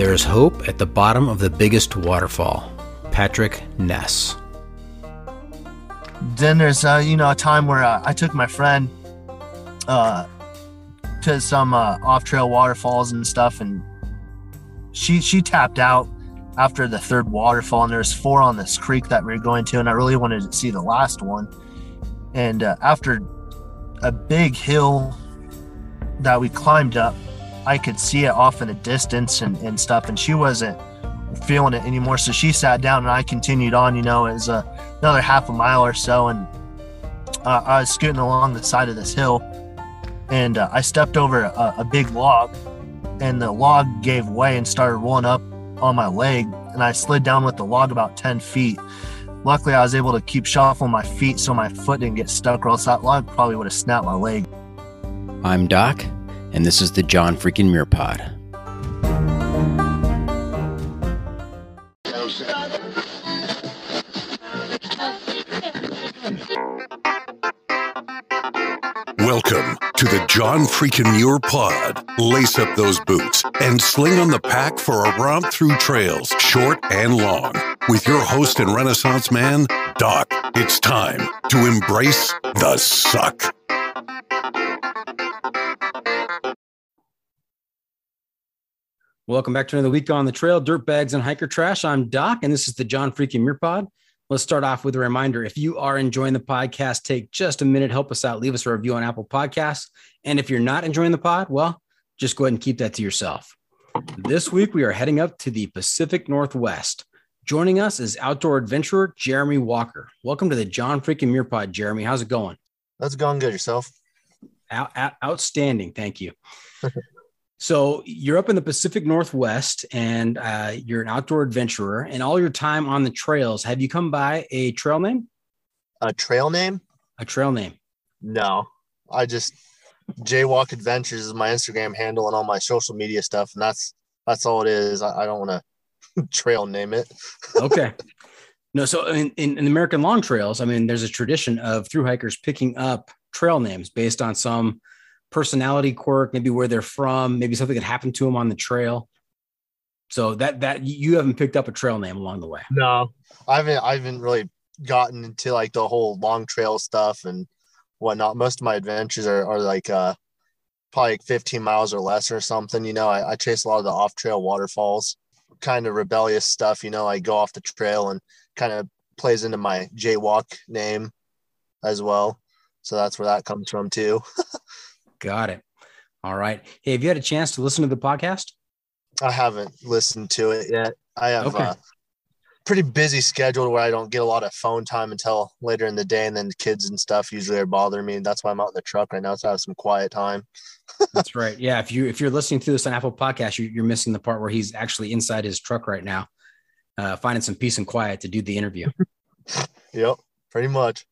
There's hope at the bottom of the biggest waterfall. Patrick Ness. Then there's uh, you know a time where uh, I took my friend uh, to some uh, off trail waterfalls and stuff, and she she tapped out after the third waterfall, and there's four on this creek that we are going to, and I really wanted to see the last one. And uh, after a big hill that we climbed up, I could see it off in the distance and, and stuff, and she wasn't feeling it anymore. So she sat down, and I continued on. You know, it was another half a mile or so, and uh, I was scooting along the side of this hill, and uh, I stepped over a, a big log, and the log gave way and started rolling up on my leg, and I slid down with the log about 10 feet. Luckily, I was able to keep shuffling my feet so my foot didn't get stuck, or else that log probably would have snapped my leg. I'm Doc, and this is the John Freaking Muir Pod. Welcome to the John Freakin' Muir Pod. Lace up those boots and sling on the pack for a romp through trails, short and long. With your host and Renaissance man, Doc, it's time to embrace the suck. Welcome back to another week on the trail, dirt bags and hiker trash. I'm Doc, and this is the John Freaking Muir Pod. Let's start off with a reminder. If you are enjoying the podcast, take just a minute, help us out, leave us a review on Apple Podcasts. And if you're not enjoying the pod, well, just go ahead and keep that to yourself. This week, we are heading up to the Pacific Northwest. Joining us is outdoor adventurer Jeremy Walker. Welcome to the John Freaking Muir Pod, Jeremy. How's it going? That's going good. Yourself? Out, out, outstanding. Thank you. So you're up in the Pacific Northwest and uh, you're an outdoor adventurer and all your time on the trails. Have you come by a trail name? A trail name? A trail name. No, I just Jaywalk Adventures is my Instagram handle and all my social media stuff. And that's, that's all it is. I, I don't want to trail name it. okay. No, so in, in, in American long trails, I mean, there's a tradition of through hikers picking up trail names based on some personality quirk, maybe where they're from, maybe something that happened to them on the trail. So that that you haven't picked up a trail name along the way. No, I haven't. I haven't really gotten into like the whole long trail stuff and whatnot. Most of my adventures are, are like uh probably 15 miles or less or something. You know, I, I chase a lot of the off trail waterfalls, kind of rebellious stuff. You know, I go off the trail and kind of plays into my jaywalk name as well. So that's where that comes from too. Got it. All right. Hey, have you had a chance to listen to the podcast? I haven't listened to it yet. I have okay. a pretty busy schedule where I don't get a lot of phone time until later in the day, and then the kids and stuff usually are bothering me. That's why I'm out in the truck right now, so I have some quiet time. That's right. Yeah. If you if you're listening to this on Apple Podcast, you're, you're missing the part where he's actually inside his truck right now, uh, finding some peace and quiet to do the interview. yep, pretty much.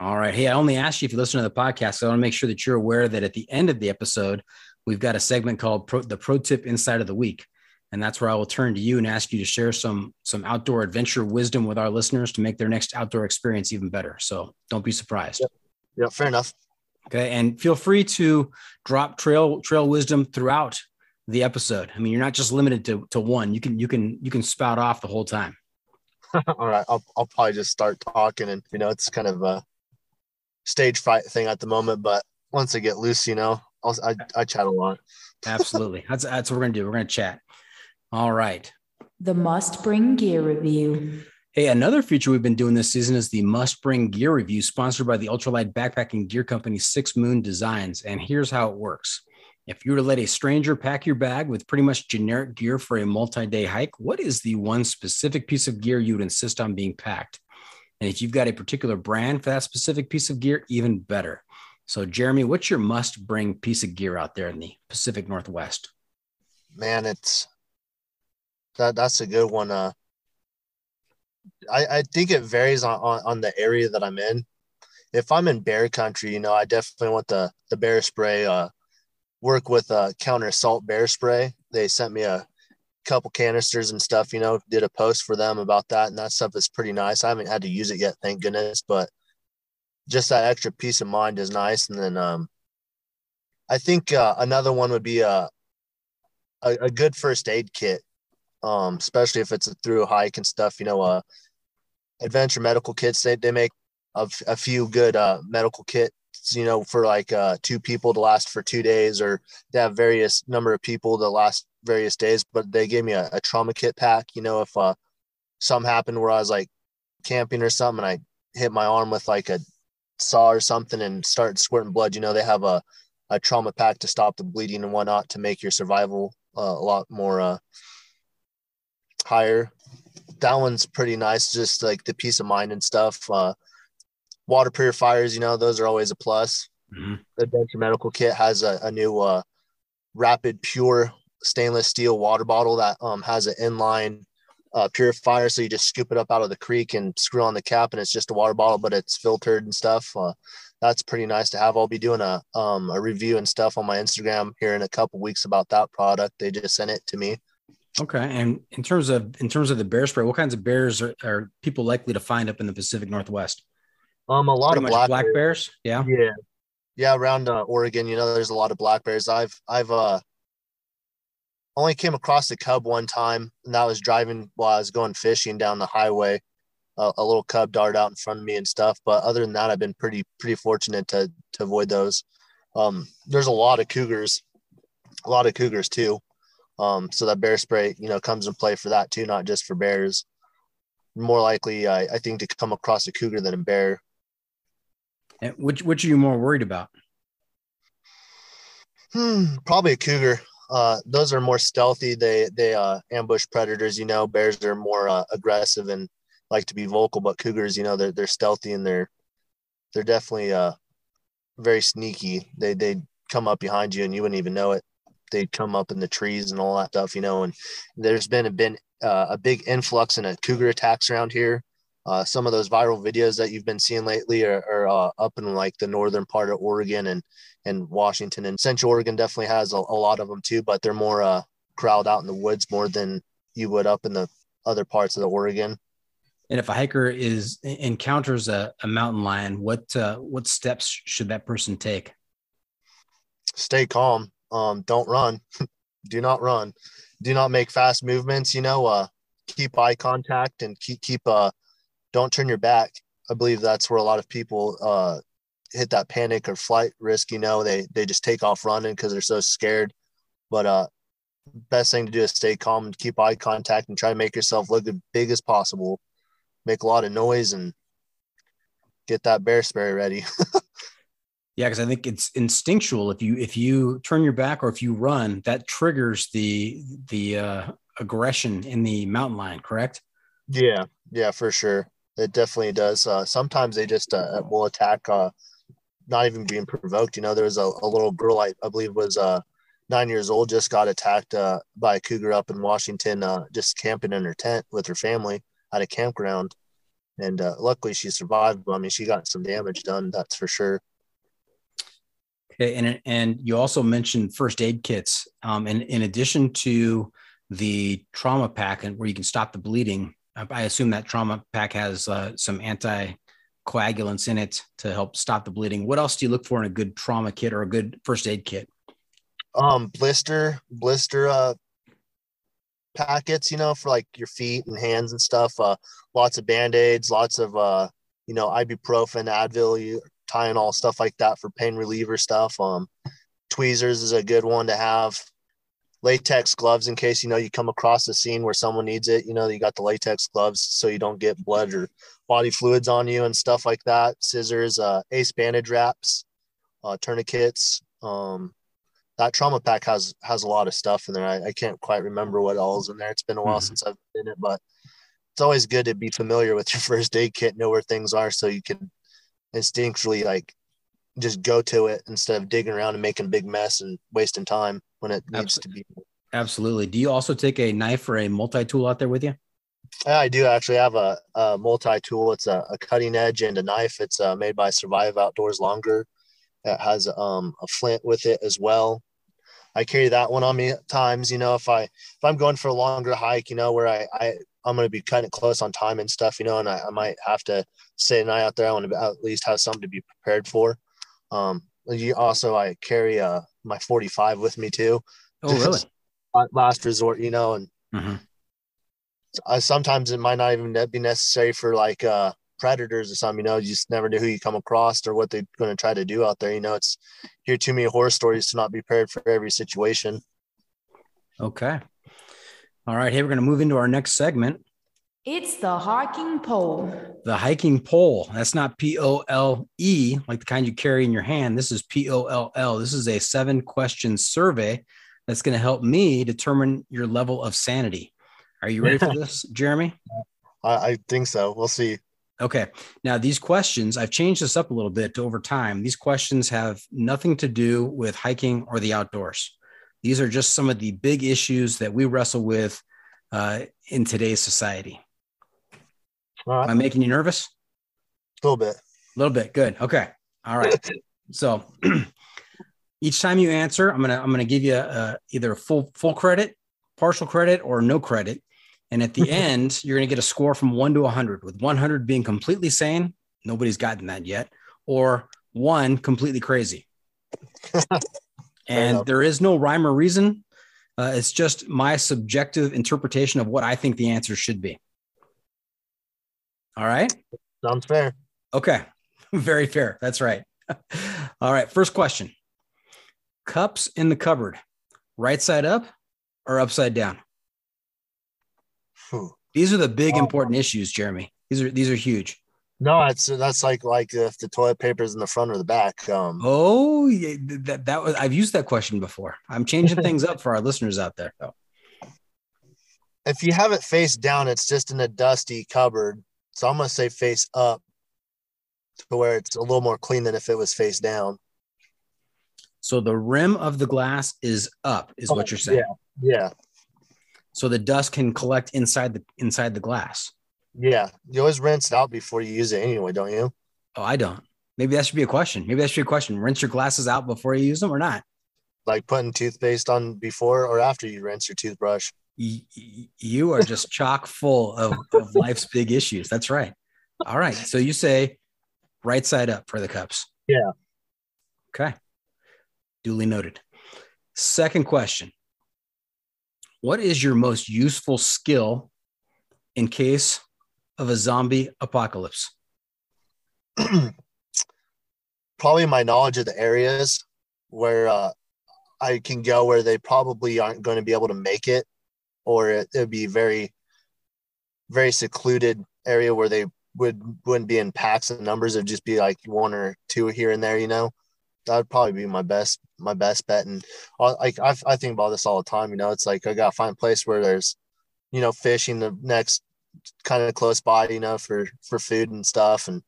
All right. Hey, I only asked you if you listen to the podcast. So I want to make sure that you're aware that at the end of the episode, we've got a segment called pro, the Pro Tip Inside of the Week. And that's where I will turn to you and ask you to share some some outdoor adventure wisdom with our listeners to make their next outdoor experience even better. So don't be surprised. Yeah, fair enough. Okay. And feel free to drop trail trail wisdom throughout the episode. I mean, you're not just limited to, to one. You can you can you can spout off the whole time. All right. I'll I'll probably just start talking and you know, it's kind of a stage fright thing at the moment, but once I get loose, you know, I'll, I, I chat a lot. Absolutely. That's that's what we're gonna do. We're gonna chat. All right. The must bring gear review. Hey, another feature we've been doing this season is the must bring gear review, sponsored by the ultralight backpacking gear company Six Moon Designs. And here's how it works. If you were to let a stranger pack your bag with pretty much generic gear for a multi day hike, what is the one specific piece of gear you would insist on being packed? And if you've got a particular brand for that specific piece of gear, even better. So, Jeremy, what's your must bring piece of gear out there in the Pacific Northwest? Man, it's that that's a good one. Uh, I, I think it varies on, on, on the area that I'm in. If I'm in bear country, you know, I definitely want the the bear spray. Uh, work with uh, counter assault bear spray. They sent me a couple canisters and stuff. You know, did a post for them about that, and that stuff is pretty nice. I haven't had to use it yet, thank goodness, but just that extra peace of mind is nice. And then um, I think uh, another one would be a, a, a good first aid kit um, especially if it's a through hike and stuff. You know, uh, adventure medical kits they they make a, a few good uh, medical kits. You know, for like uh, two people to last for two days, or they have various number of people to last various days. But they gave me a, a trauma kit pack. You know, if uh, something happened where I was like camping or something, and I hit my arm with like a saw or something and start squirting blood, you know, they have a a trauma pack to stop the bleeding and whatnot to make your survival uh, a lot more uh, higher. That one's pretty nice, just like the peace of mind and stuff. Uh, water purifiers, you know, those are always a plus. Mm-hmm. The Adventure Medical Kit has a, a new uh, RapidPure stainless steel water bottle that um, has an inline uh, purifier. So you just scoop it up out of the creek and screw on the cap, and it's just a water bottle, but it's filtered and stuff. Uh, that's pretty nice to have. I'll be doing a um, a review and stuff on my Instagram here in a couple weeks about that product. They just sent it to me. Okay. And in terms of in terms of the bear spray, what kinds of bears are, are people likely to find up in the Pacific Northwest? Um, a lot Pretty of black, black bears. bears. Yeah. Yeah. Yeah. Around uh, Oregon, you know, there's a lot of black bears. I've I've uh only came across a cub one time, and that was driving while I was going fishing down the highway. Uh, a little cub dart out in front of me and stuff. But other than that, I've been pretty pretty fortunate to to avoid those. Um, there's a lot of cougars, a lot of cougars too. Um, so that bear spray, you know, comes in play for that too, not just for bears. More likely, I, I think, to come across a cougar than a bear. And which which are you more worried about? Hmm, probably a cougar. Uh, those are more stealthy. They they uh, ambush predators. You know, bears are more uh, aggressive and like to be vocal, but cougars, you know, they're they're stealthy and they're they're definitely uh very sneaky. They they come up behind you and you wouldn't even know it they'd come up in the trees and all that stuff, you know. And there's been a been uh, a big influx in a cougar attacks around here. Uh, some of those viral videos that you've been seeing lately are, are uh, up in like the northern part of Oregon and and Washington and Central Oregon definitely has a, a lot of them too, but they're more uh, crowd out in the woods more than you would up in the other parts of the Oregon. And if a hiker is encounters a, a mountain lion, what uh, what steps should that person take? Stay calm um, don't run. Do not run. Do not make fast movements. You know, uh, keep eye contact and keep keep uh, don't turn your back. I believe that's where a lot of people uh, hit that panic or flight risk. You know, they they just take off running because they're so scared. But uh, best thing to do is stay calm and keep eye contact and try to make yourself look as big as possible. Make a lot of noise and get that bear spray ready. Yeah, because I think it's instinctual. If you if you turn your back or if you run, that triggers the the uh, aggression in the mountain lion. Correct? Yeah, yeah, for sure. It definitely does. Uh, sometimes they just uh, will attack, uh, not even being provoked. You know, there was a, a little girl I, I believe was uh, nine years old, just got attacked uh, by a cougar up in Washington, uh, just camping in her tent with her family at a campground. and uh, luckily she survived. But I mean, she got some damage done. That's for sure. And and you also mentioned first aid kits. Um, and in addition to the trauma pack, and where you can stop the bleeding, I assume that trauma pack has uh, some anticoagulants in it to help stop the bleeding. What else do you look for in a good trauma kit or a good first aid kit? Um, blister, blister, uh, packets, you know, for like your feet and hands and stuff. Uh, lots of band aids, lots of, uh, you know, ibuprofen, Advil, Tylenol, stuff like that for pain reliever stuff. Um, tweezers is a good one to have. Latex gloves in case you know you come across a scene where someone needs it. You know you got the latex gloves so you don't get blood or body fluids on you and stuff like that. Scissors, uh, ace bandage wraps, uh, tourniquets. Um, that trauma pack has has a lot of stuff in there. I, I can't quite remember what all is in there. It's been a while mm-hmm. since I've been in it, but it's always good to be familiar with your first aid kit, know where things are, so you can instinctually like just go to it instead of digging around and making a big mess and wasting time when it needs Absolutely. to be. Absolutely. Do you also take a knife or a multi tool out there with you? Yeah, I do actually have a, a multi tool. It's a, a, cutting edge and a knife. It's uh, made by Survive Outdoors Longer. It has um, a flint with it as well. I carry that one on me at times. You know, if I if I'm going for a longer hike, you know, where I, I I'm going to be kind of close on time and stuff, you know, and I, I might have to stay an eye out there. I want to at least have something to be prepared for. Um, you also I carry uh my 45 with me too. Oh, really? Last resort, you know, and mm-hmm. I, sometimes it might not even be necessary for like uh predators or something. You know, you just never know who you come across or what they're going to try to do out there. You know, it's hear too many horror stories to not be prepared for every situation. Okay. All right. Hey, we're going to move into our next segment. It's the hiking poll. The hiking poll. That's not P O L E, like the kind you carry in your hand. This is P O L L. This is a seven question survey that's going to help me determine your level of sanity. Are you ready for this, Jeremy? I, I think so. We'll see. Okay. Now, these questions, I've changed this up a little bit over time. These questions have nothing to do with hiking or the outdoors. These are just some of the big issues that we wrestle with uh, in today's society. Am I making you nervous? A little bit. A little bit. Good. Okay. All right. so each time you answer, I'm gonna I'm gonna give you uh, either full full credit, partial credit, or no credit. And at the end, you're gonna get a score from one to 100. With 100 being completely sane, nobody's gotten that yet, or one completely crazy. and there is no rhyme or reason. Uh, it's just my subjective interpretation of what I think the answer should be. All right. Sounds fair. Okay. Very fair. That's right. All right. First question Cups in the cupboard, right side up or upside down? These are the big important issues, Jeremy. These are these are huge. No, it's that's like like if the toilet paper is in the front or the back. Um, oh, yeah, that that was I've used that question before. I'm changing things up for our listeners out there. Though. If you have it face down, it's just in a dusty cupboard. So I'm gonna say face up to where it's a little more clean than if it was face down. So the rim of the glass is up, is oh, what you're saying. Yeah. Yeah. So the dust can collect inside the inside the glass. Yeah. You always rinse it out before you use it anyway, don't you? Oh, I don't. Maybe that should be a question. Maybe that should be a question. Rinse your glasses out before you use them or not? Like putting toothpaste on before or after you rinse your toothbrush you are just chock full of, of life's big issues. That's right. All right. So you say right side up for the cups. Yeah. Okay. Duly noted. Second question What is your most useful skill in case of a zombie apocalypse? Probably my knowledge of the areas where uh, I can go where they probably aren't going to be able to make it or it would be very very secluded area where they would wouldn't be in packs and numbers. It'd just be like one or two here and there you know? That would probably be my best my best bet. And like I, I think about this all the time you know? It's like i gotta find a place where there's you know fishing the next kind of close by you know for for food and stuff and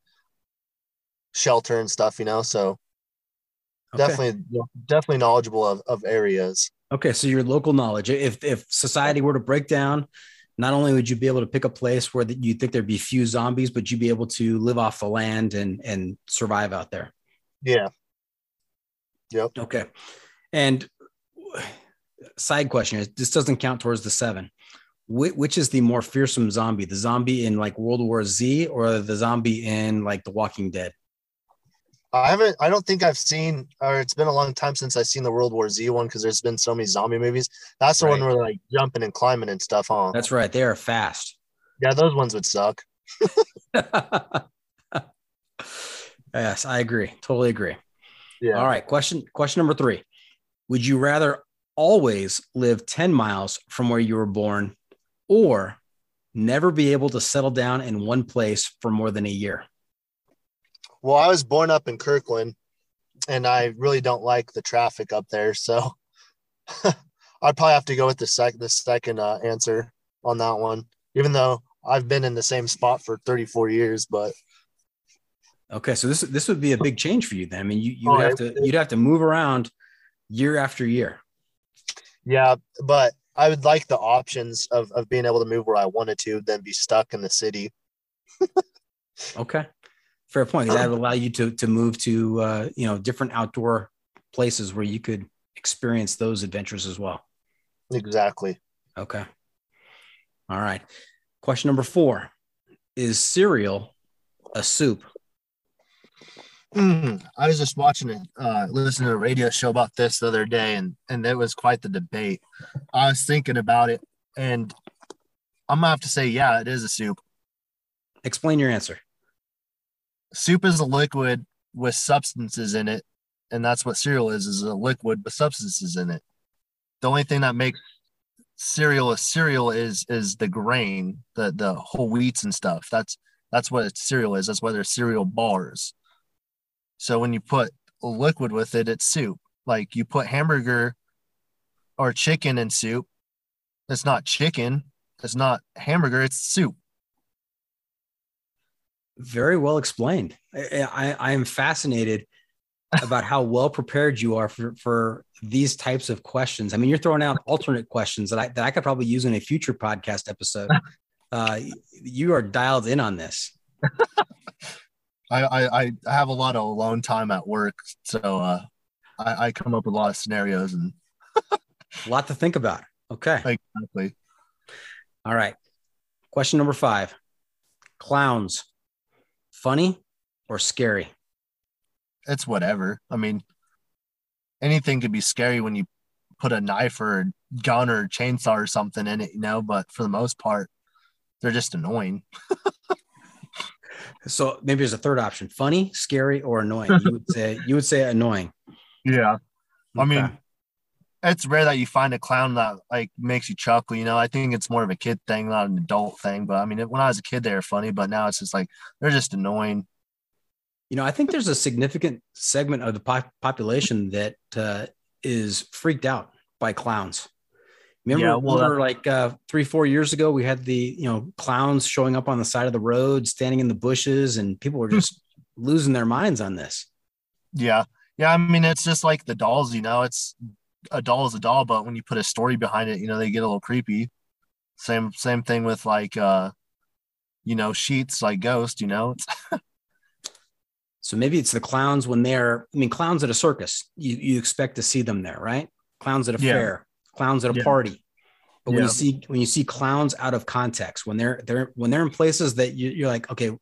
shelter and stuff you know so okay. definitely definitely knowledgeable of, of areas Okay, so your local knowledge. If if society were to break down not only would you be able to pick a place where that you think there'd be few zombies, but you'd be able to live off the land and and survive out there. Yeah. Yep. Okay. And side question is this doesn't count towards the seven. Which, which is the more fearsome zombie? The zombie in like World War Z or the zombie in like The Walking Dead? I haven't. I don't think I've seen, or it's been a long time since I've seen the World War Z one because there's been so many zombie movies. That's the one where like jumping and climbing and stuff. Huh? That's right. They are fast. yeah, those ones would suck. yes, I agree. Totally agree. Yeah. All right. Question question number three. Would you rather always live 10 miles from where you were born or never be able to settle down in one place for more than a year? Well, I was born up in Kirkland, and I really don't like the traffic up there. So I'd probably have to go with the sec the second uh, answer on that one. Even though I've been in the same spot for 34 years, but Okay, so this this would be a big change for you then. I mean, you you Oh, would have to you'd have to move around year after year. yeah, but I would like the options of, of being able to move where I wanted to, then be stuck in the city. Okay, fair point. That would allow you to to move to uh, you know different outdoor places where you could experience those adventures as well. Exactly. Okay. All right. Question number four: Is cereal a soup? Mm, I was just watching it, uh, listening to a radio show about this the other day, and and it was quite the debate. I was thinking about it, and I'm gonna have to say, yeah, it is a soup. Explain your answer. Soup is a liquid with substances in it, and that's what cereal is: is a liquid with substances in it. The only thing that makes cereal a cereal is is the grain, the the whole wheats and stuff. That's that's what cereal is. That's why they're cereal bars. So when you put a liquid with it, it's soup. Like you put hamburger or chicken in soup, it's not chicken. It's not hamburger. It's soup. Very well explained. I, I, I am fascinated about how well prepared you are for, for these types of questions. I mean, you're throwing out alternate questions that I, that I could probably use in a future podcast episode. Uh, you are dialed in on this. I, I I have a lot of alone time at work, so uh, I, I come up with a lot of scenarios and A lot to think about. Okay. exactly. All right. Question number five Clowns, funny or scary? It's whatever. I mean, anything could be scary when you put a knife or a gun or a chainsaw or something in it, you know. But for the most part, they're just annoying. So maybe there's a third option funny, scary, or annoying. You would say, you would say annoying. Yeah, I mean, Okay. it's rare that you find a clown that like makes you chuckle. You know, I think it's more of a kid thing, not an adult thing. But I mean, when I was a kid, they were funny, but now it's just like they're just annoying. You know, I think there's a significant segment of the pop- population that uh, is freaked out by clowns. Remember, Yeah, well, remember like uh, three, four years ago, we had the you know clowns showing up on the side of the road, standing in the bushes, and people were just losing their minds on this. Yeah. Yeah. I mean, it's just like the dolls, you know, it's a doll is a doll, but when you put a story behind it, you know, they get a little creepy. Same, same thing with like, uh, you know, sheets like ghost, you know, So maybe it's the clowns when they're, I mean, clowns at a circus, you, you expect to see them there, right? Clowns at a Yeah. fair, clowns at a Yeah. party. But when Yeah. you see when you see clowns out of context, when they're they're when they're in places that you, you're like, okay,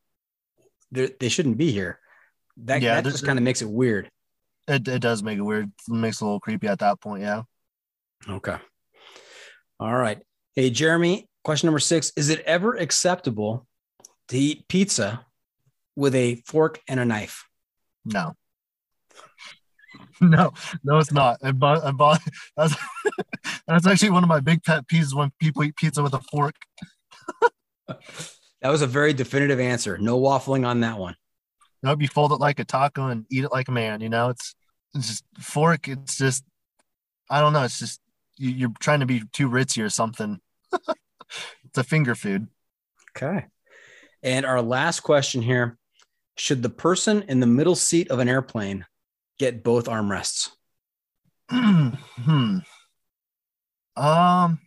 they're, shouldn't be here. That, Yeah, that just kind of makes it weird. it, it does make it weird. It makes it a little creepy at that point. Yeah. Okay. All right. Hey, Jeremy, question number six. Is it ever acceptable to eat pizza with a fork and a knife? No. No, no, it's not. I bought, I bought, that's, that's actually one of my big pet peeves when people eat pizza with a fork. That was a very definitive answer. No waffling on that one. Nope, you fold it like a taco and eat it like a man. You know, it's, it's just fork. It's just, I don't know. It's just you, you're trying to be too ritzy or something. it's a finger food. Okay. And our last question here Should the person in the middle seat of an airplane get both armrests? hmm. Um,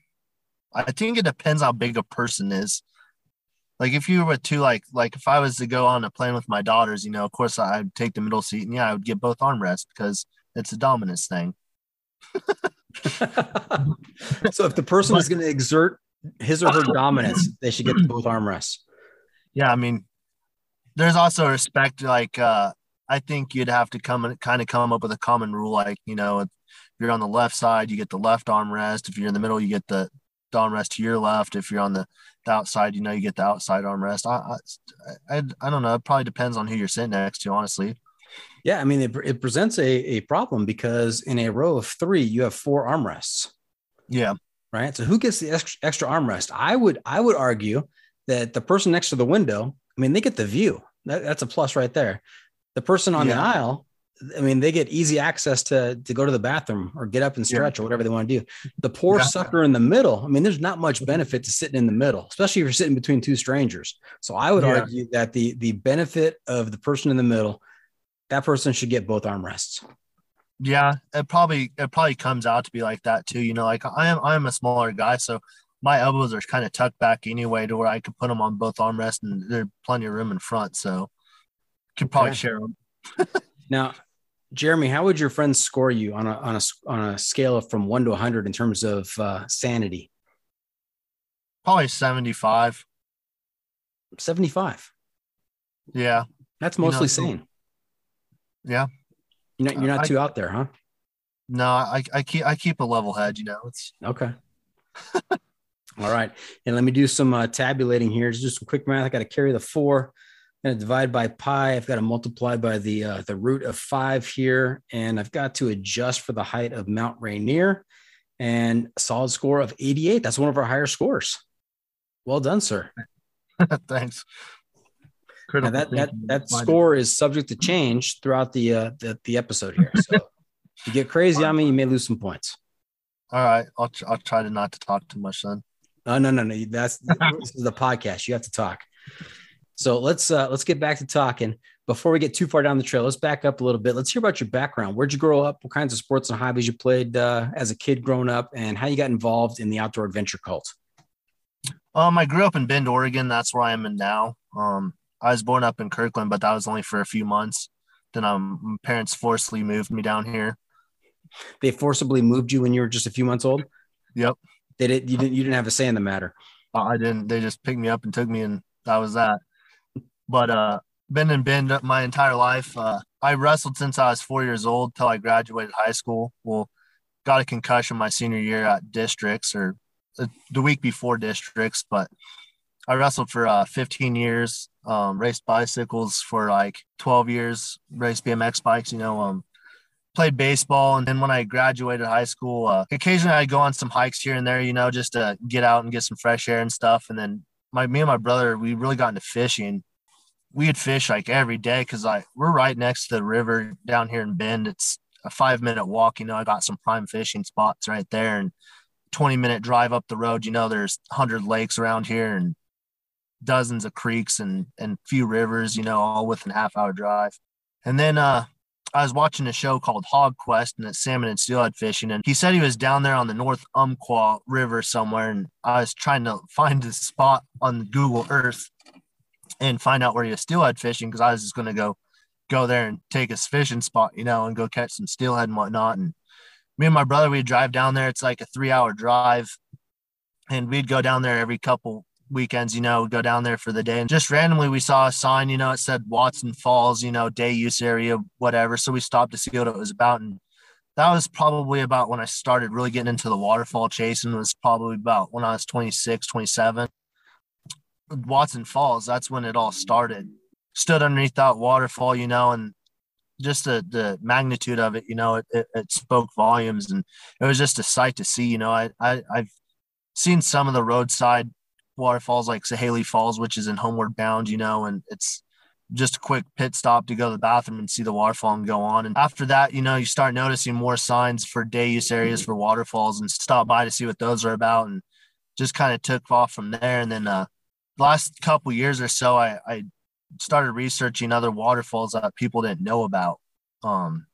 I think it depends how big a person is. Like if you were to like like if I was to go on a plane with my daughters, you know, of course I'd take the middle seat and yeah, I would get both armrests because it's a dominance thing. so if the person is going to exert his or her dominance, they should get both armrests. Yeah, I mean, there's also respect. Like, uh, I think you'd have to come and kind of come up with a common rule. Like, you know, if you're on the left side, you get the left armrest. If you're in the middle, you get the, the armrest to your left. If you're on the, the outside, you know, you get the outside armrest. I, I, I, I don't know. It probably depends on who you're sitting next to, honestly. Yeah, I mean, it, it presents a, a problem because in a row of three, you have four armrests. Yeah. Right. So who gets the extra, extra armrest? I would I would argue that the person next to the window, I mean, they get the view. That, that's a plus right there. The person on yeah. the aisle, I mean, they get easy access to to go to the bathroom or get up and stretch yeah. or whatever they want to do. The poor yeah. sucker in the middle, I mean, there's not much benefit to sitting in the middle, especially if you're sitting between two strangers. So I would argue that the the benefit of the person in the middle that person should get both armrests. Yeah, it probably it probably comes out to be like that too. You know, like I am I am a smaller guy, so my elbows are kind of tucked back anyway to where I could put them on both armrests, and there's plenty of room in front, so could probably okay. share them. now, Jeremy, how would your friends score you on a on a on a scale of from one to hundred in terms of uh, sanity? Probably seventy five. Seventy five. Yeah, that's mostly you know, sane. Yeah. You're not, you're not I, too out there, huh? No, I, I keep I keep a level head. You know, it's okay. All right, and let me do some uh, tabulating here. Just do some quick math. I got to carry the four. I'm going to divide by pi. I've got to multiply by the uh, the root of five here, and I've got to adjust for the height of Mount Rainier, and a solid score of 88. That's one of our higher scores. Well done, sir. Thanks critical. that that that score is subject to change throughout the uh, the, the episode here. So if you get crazy on me, you may lose some points. All right, I'll I'll try to not to talk too much then. No, no, no, no. That's this is the podcast. You have to talk. So let's uh, let's get back to talking. Before we get too far down the trail, let's back up a little bit. Let's hear about your background. Where'd you grow up? What kinds of sports and hobbies you played uh, as a kid growing up, and how you got involved in the outdoor adventure cult? Um, I grew up in Bend, Oregon. That's where I am in now. Um, I was born up in Kirkland, but that was only for a few months. Then um, my parents forcibly moved me down here. They forcibly moved you when you were just a few months old. Yep. They did. You didn't. You didn't have a say in the matter. Uh, I didn't. They just picked me up and took me, and that was that. But uh, been in Bend my entire life. Uh, I wrestled since I was four years old till I graduated high school. Well, got a concussion my senior year at districts or uh, the week before districts, but I wrestled for uh, 15 years, um, raced bicycles for like 12 years, raced BMX bikes, you know, um, played baseball. And then when I graduated high school, uh, occasionally I go on some hikes here and there, you know, just to get out and get some fresh air and stuff. And then my, me and my brother, we really got into fishing. We'd fish like every day because like we're right next to the river down here in Bend. It's a five minute walk. You know, I got some prime fishing spots right there and 20 minute drive up the road. You know, there's 100 lakes around here and dozens of creeks and and few rivers, you know, all within half hour drive. And then uh I was watching a show called Hog Quest and it's salmon and steelhead fishing. And he said he was down there on the North Umpqua River somewhere. And I was trying to find the spot on Google Earth and find out where he was steelhead fishing because I was just going to go go there and take his fishing spot, you know, and go catch some steelhead and whatnot. And me and my brother, we'd drive down there. It's like a three hour drive. And we'd go down there every couple weekends, you know, go down there for the day. And just randomly, we saw a sign, you know, it said Watson Falls, you know, day use area, whatever. So we stopped to see what it was about. And that was probably about when I started really getting into the waterfall chasing, was probably about when I was 26, 27. Watson Falls, that's when it all started. Stood underneath that waterfall, you know, and just the the magnitude of it, you know, it, it, it, spoke volumes, and it was just a sight to see. You know, I, I I've seen some of the roadside waterfalls like Sahalie Falls, which is in Homeward Bound, you know, and it's just a quick pit stop to go to the bathroom and see the waterfall and go on. And after that, you know, you start noticing more signs for day use areas for waterfalls and stop by to see what those are about and just kind of took off from there. And then uh last couple years or so I, I started researching other waterfalls that people didn't know about. Um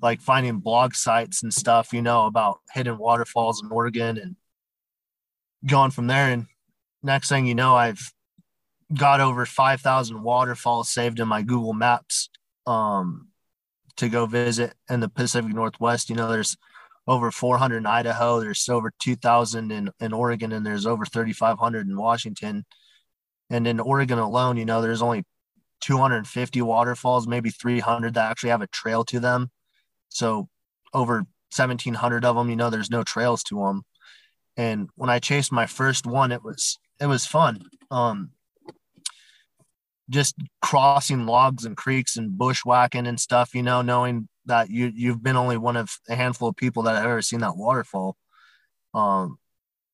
like finding blog sites and stuff, you know, about hidden waterfalls in Oregon and going from there. And next thing you know, I've got over 5,000 waterfalls saved in my Google Maps um, to go visit in the Pacific Northwest. You know, there's over 400 in Idaho, there's over 2,000 in, in Oregon, and there's over 3,500 in Washington. And in Oregon alone, you know, there's only 250 waterfalls, maybe 300 that actually have a trail to them. So over 1,700 of them, you know, there's no trails to them. And when I chased my first one, it was it was fun. Um, just crossing logs and creeks and bushwhacking and stuff, you know, knowing that you you've been only one of a handful of people that have ever seen that waterfall. Um,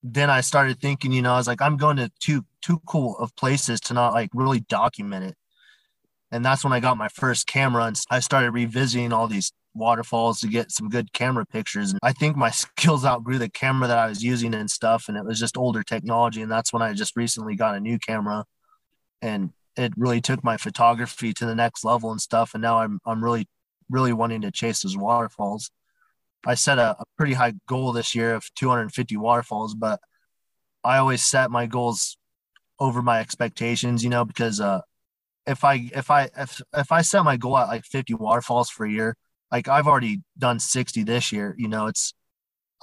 then I started thinking, you know, I was like, I'm going to too too cool of places to not like really document it. And that's when I got my first camera and I started revisiting all these waterfalls to get some good camera pictures. And I think my skills outgrew the camera that I was using and stuff. And it was just older technology. And that's when I just recently got a new camera. And it really took my photography to the next level and stuff. And now I'm I'm really really wanting to chase those waterfalls. I set a, a pretty high goal this year of 250 waterfalls, but I always set my goals over my expectations, you know, because uh, if I if I if if I set my goal at like 50 waterfalls for a year, like I've already done 60 this year, you know, it's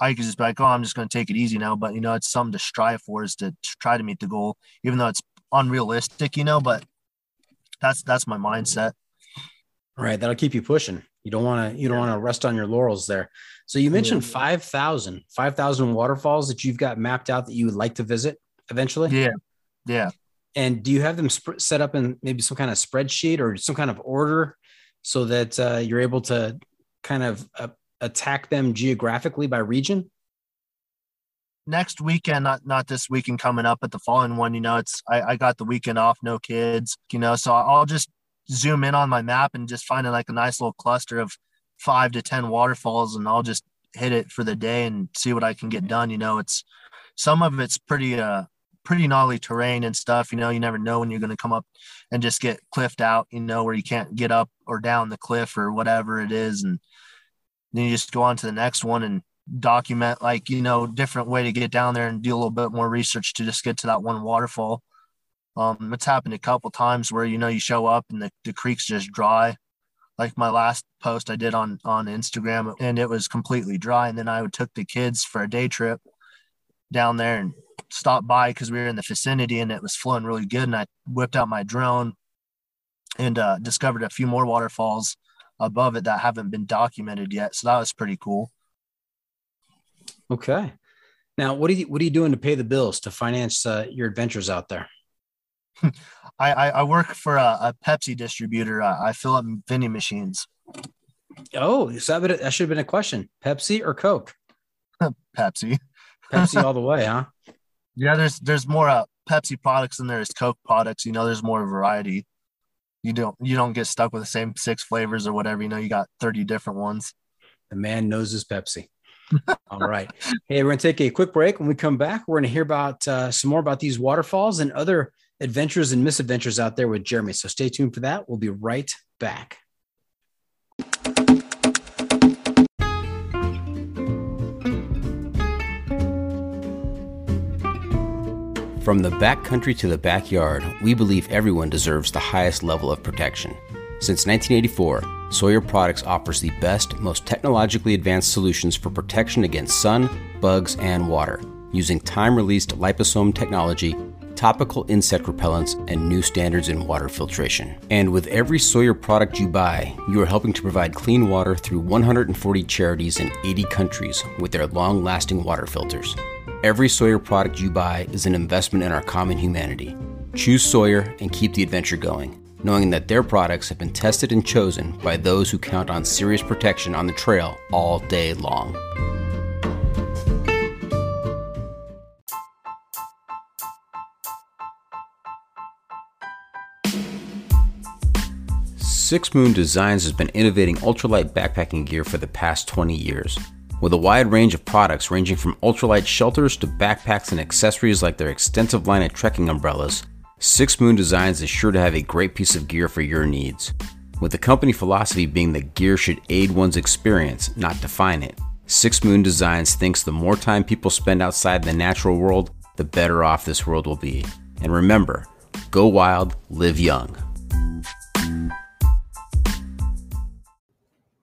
I could just be like, oh, I'm just going to take it easy now, but you know, it's something to strive for is to try to meet the goal, even though it's unrealistic, you know, but that's that's my mindset. Right. That'll keep you pushing. You don't want to you don't want to rest on your laurels there. So you mentioned yeah. 5,000, 5,000 waterfalls that you've got mapped out that you would like to visit eventually. Yeah. Yeah. And do you have them sp- set up in maybe some kind of spreadsheet or some kind of order so that uh, you're able to kind of uh, attack them geographically by region? next weekend, not not this weekend coming up, but the following one, you know, it's I, I got the weekend off, no kids, you know, so I'll just zoom in on my map and just find like a nice little cluster of five to ten waterfalls, and I'll just hit it for the day and see what I can get done. You know, it's some of it's pretty uh pretty gnarly terrain and stuff. You know, you never know when you're going to come up and just get cliffed out. You know, where you can't get up or down the cliff or whatever it is, and then you just go on to the next one and document like you know different way to get down there and do a little bit more research to just get to that one waterfall um it's happened a couple times where you know you show up and the, the creek's just dry like my last post i did on on instagram and it was completely dry and then i took the kids for a day trip down there and stopped by because we were in the vicinity and it was flowing really good and i whipped out my drone and uh, discovered a few more waterfalls above it that haven't been documented yet so that was pretty cool Okay. Now, what are you what are you doing to pay the bills to finance uh, your adventures out there? I, I, I work for a, a Pepsi distributor. I, I, fill up vending machines. Oh, so that, that should have been a question: Pepsi or Coke? Pepsi. Pepsi all the way, huh? Yeah, there's there's more uh, Pepsi products than there is Coke products. You know, there's more variety. You don't you don't get stuck with the same six flavors or whatever. You know, you got thirty different ones. The man knows his Pepsi. All right. Hey, we're going to take a quick break. When we come back, we're going to hear about uh, some more about these waterfalls and other adventures and misadventures out there with Jeremy. So stay tuned for that. We'll be right back. From the backcountry to the backyard, we believe everyone deserves the highest level of protection. Since 1984, Sawyer Products offers the best, most technologically advanced solutions for protection against sun, bugs, and water, using time released liposome technology, topical insect repellents, and new standards in water filtration. And with every Sawyer product you buy, you are helping to provide clean water through 140 charities in 80 countries with their long lasting water filters. Every Sawyer product you buy is an investment in our common humanity. Choose Sawyer and keep the adventure going knowing that their products have been tested and chosen by those who count on serious protection on the trail all day long. Six Moon Designs has been innovating ultralight backpacking gear for the past 20 years. With a wide range of products ranging from ultralight shelters to backpacks and accessories like their extensive line of trekking umbrellas, Six Moon Designs is sure to have a great piece of gear for your needs. With the company philosophy being that gear should aid one's experience, not define it, Six Moon Designs thinks the more time people spend outside the natural world, the better off this world will be. And remember, go wild, live young.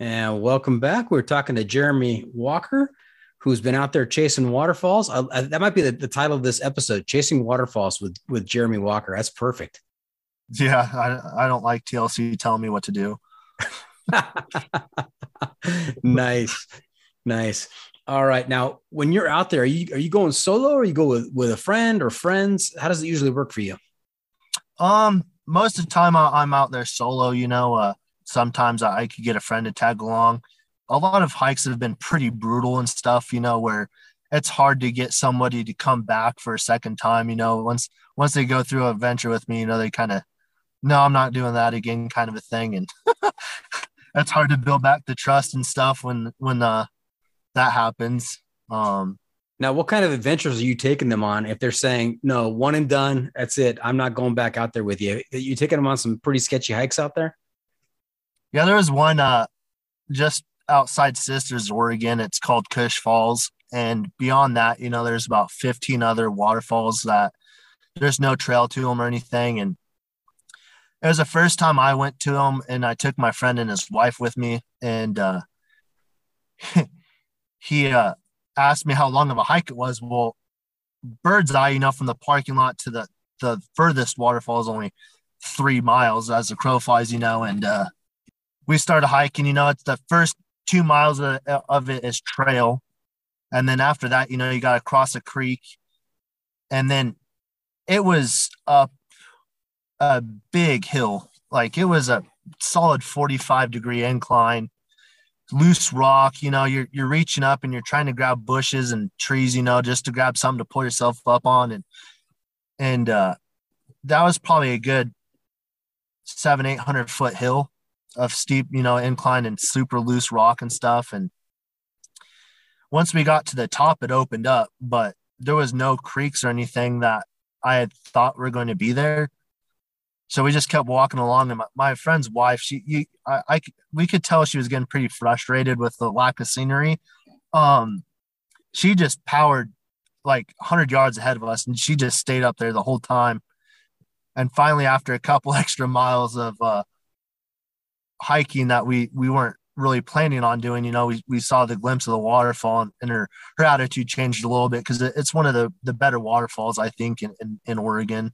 And welcome back. We're talking to Jeremy Walker, who's been out there chasing waterfalls. I, I, that might be the, the, title of this episode: "Chasing Waterfalls" with with Jeremy Walker. That's perfect. Yeah, I, I don't like TLC telling me what to do. nice, nice. All right, now when you're out there, are you are you going solo or you go with with a friend or friends? How does it usually work for you? Um, most of the time I, am out there solo. You know, uh, sometimes I, could get a friend to tag along. A lot of hikes have been pretty brutal and stuff. You know, where it's hard to get somebody to come back for a second time. You know, once once they go through a venture with me, you know, they kind of no, I'm not doing that again, kind of a thing. And that's hard to build back the trust and stuff when when uh, that happens. Um, now, what kind of adventures are you taking them on? If they're saying no, one and done, that's it. I'm not going back out there with you. You taking them on some pretty sketchy hikes out there? Yeah, there was one uh, just outside Sisters, Oregon. It's called Chush Falls, and beyond that, you know, there's about 15 other waterfalls that there's no trail to them or anything, and it was the first time I went to them, and I took my friend and his wife with me, and uh, he uh, asked me how long of a hike it was. Well, bird's eye, you know, from the parking lot to the the furthest waterfall is only three miles as the crow flies, you know, and uh, we started hiking. You know, it's the first two miles of, of it is trail, and then after that, you know, you got to cross a creek, and then it was up a big hill. Like it was a solid 45 degree incline, loose rock. You know, you're you're reaching up and you're trying to grab bushes and trees, you know, just to grab something to pull yourself up on. And and uh that was probably a good seven, eight hundred foot hill of steep, you know, incline and super loose rock and stuff. And once we got to the top, it opened up, but there was no creeks or anything that I had thought were going to be there. So we just kept walking along and my, my friend's wife she you, I, I we could tell she was getting pretty frustrated with the lack of scenery. Um she just powered like 100 yards ahead of us and she just stayed up there the whole time. And finally after a couple extra miles of uh hiking that we we weren't really planning on doing you know we, we saw the glimpse of the waterfall and, and her her attitude changed a little bit because it's one of the the better waterfalls i think in in, in oregon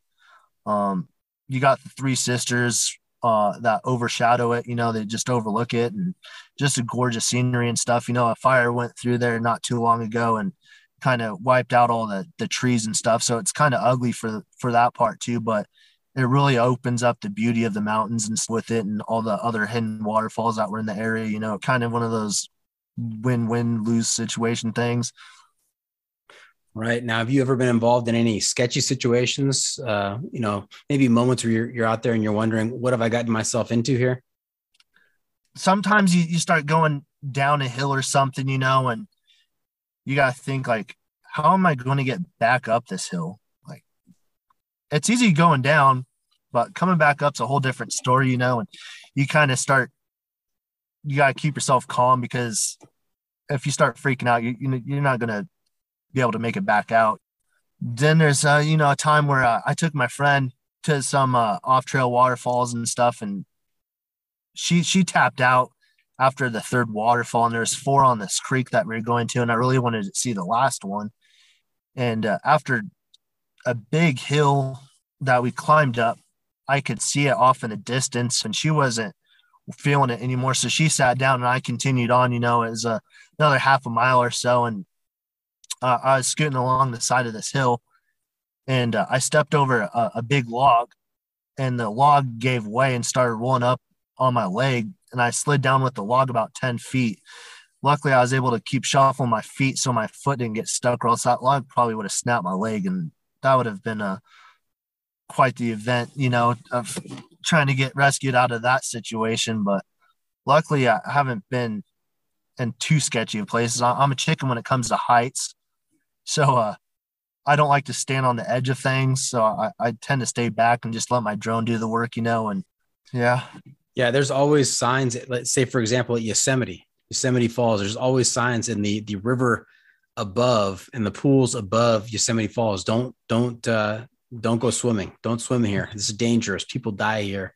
um you got the three sisters uh, that overshadow it. You know, they just overlook it, and just a gorgeous scenery and stuff. You know, a fire went through there not too long ago and kind of wiped out all the the trees and stuff. So it's kind of ugly for for that part too, but it really opens up the beauty of the mountains and with it and all the other hidden waterfalls that were in the area. You know, kind of one of those win win lose situation things. Right now, have you ever been involved in any sketchy situations? Uh, you know, maybe moments where you're, you're out there and you're wondering, what have I gotten myself into here? Sometimes you, you start going down a hill or something, you know, and you got to think like, how am I going to get back up this hill? It's easy going down, but coming back up's a whole different story, you know, and you kind of start, you got to keep yourself calm because if you start freaking out, you, you you're not to be able to make it back out. Then there's uh, you know a time where uh, I took my friend to some uh, off trail waterfalls and stuff, and she she tapped out after the third waterfall, and there's four on this creek that we are going to, and I really wanted to see the last one. And uh, after a big hill that we climbed up. I could see it off in the distance, and she wasn't feeling it anymore. So she sat down, and I continued on. You know, it was another half a mile or so, and uh, I was scooting along the side of this hill, and uh, I stepped over a, a big log, and the log gave way and started rolling up on my leg, and I slid down with the log about ten feet. Luckily, I was able to keep shuffling my feet so my foot didn't get stuck, or else that log probably would have snapped my leg, and that would have been a quite the event, you know, of trying to get rescued out of that situation. But luckily, I haven't been in too sketchy of places. I'm a chicken when it comes to heights. So uh, I don't like to stand on the edge of things. So I, I tend to stay back and just let my drone do the work, you know. And yeah. Yeah. There's always signs. Let's say, for example, at Yosemite, Yosemite Falls, there's always signs in the, the river above and the pools above Yosemite Falls. Don't, don't, uh, don't go swimming. Don't swim here. This is dangerous. People die here.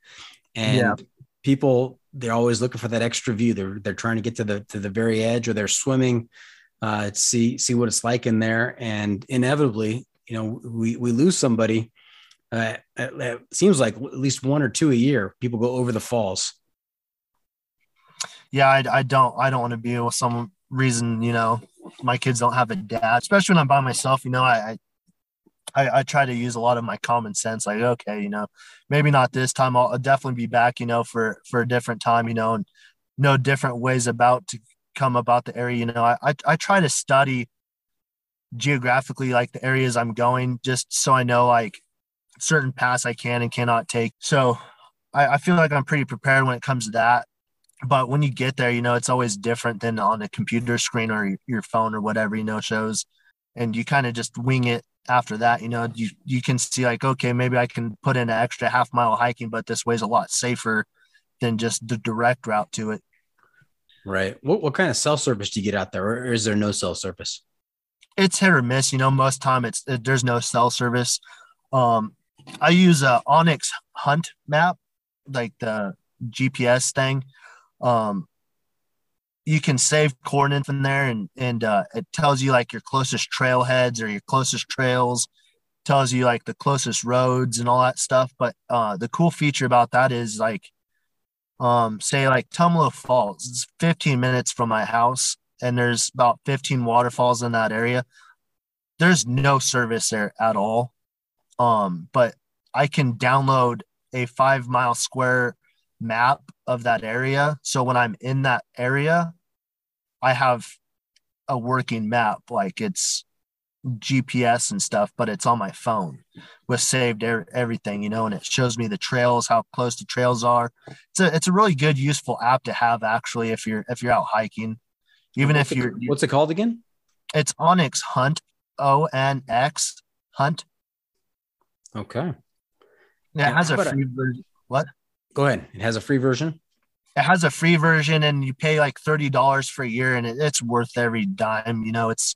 And yeah. people, they're always looking for that extra view. They're, they're trying to get to the, to the very edge or they're swimming uh, see see what it's like in there, and inevitably, you know, we we lose somebody. Uh, it seems like at least one or two a year. People go over the falls. Yeah, I, I don't I don't want to be with some reason. You know, my kids don't have a dad, especially when I'm by myself. You know, I, I I, try to use a lot of my common sense. Like, okay, you know, maybe not this time. I'll, I'll, definitely be back. You know, for for a different time. You know, and know different ways about to come about the area. You know, I, I, I try to study geographically like the areas I'm going just so I know like certain paths I can and cannot take. So I, I feel like I'm pretty prepared when it comes to that. But when you get there, you know, it's always different than on a computer screen or your phone or whatever, you know, shows. And you kind of just wing it after that. You know, you, you can see like, okay, maybe I can put in an extra half mile hiking, but this way's a lot safer than just the direct route to it. Right. What, what kind of cell service do you get out there, or is there no cell service? It's hit or miss. You know, most time it's it, there's no cell service. Um, I use a onX Hunt map, like the GPS thing. Um, you can save coordinates in there, and and uh, it tells you like your closest trailheads or your closest trails. Tells you like the closest roads and all that stuff. But uh, the cool feature about that is like um, say like Tumalo Falls. It's 15 minutes from my house, and there's about 15 waterfalls in that area. There's no service there at all. Um, but I can download a five mile square map of that area. So when I'm in that area, I have a working map. Like it's GPS and stuff, but it's on my phone with saved er- everything, you know, and it shows me the trails, how close the trails are. It's a it's a really good, useful app to have actually if you're if you're out hiking, even what's if you're. It, what's it called again? It's onX Hunt, O N X Hunt. Okay. Yeah, it has a free version. What? Go ahead. It has a free version. It has a free version, and you pay like thirty dollars for a year, and it, it's worth every dime. You know, it's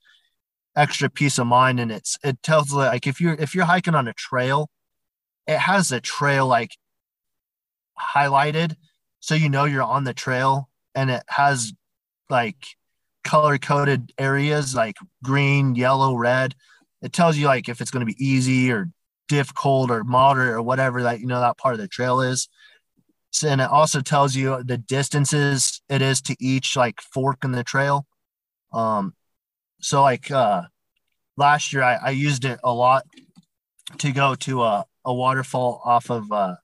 extra peace of mind and it's it tells like if you're if you're hiking on a trail it has a trail like highlighted so you know you're on the trail and it has like color coded areas like green yellow red it tells you like if it's going to be easy or difficult or moderate or whatever that you know that part of the trail is and it also tells you the distances it is to each like fork in the trail. Um so like uh last year I, I used it a lot to go to a, a waterfall off of uh,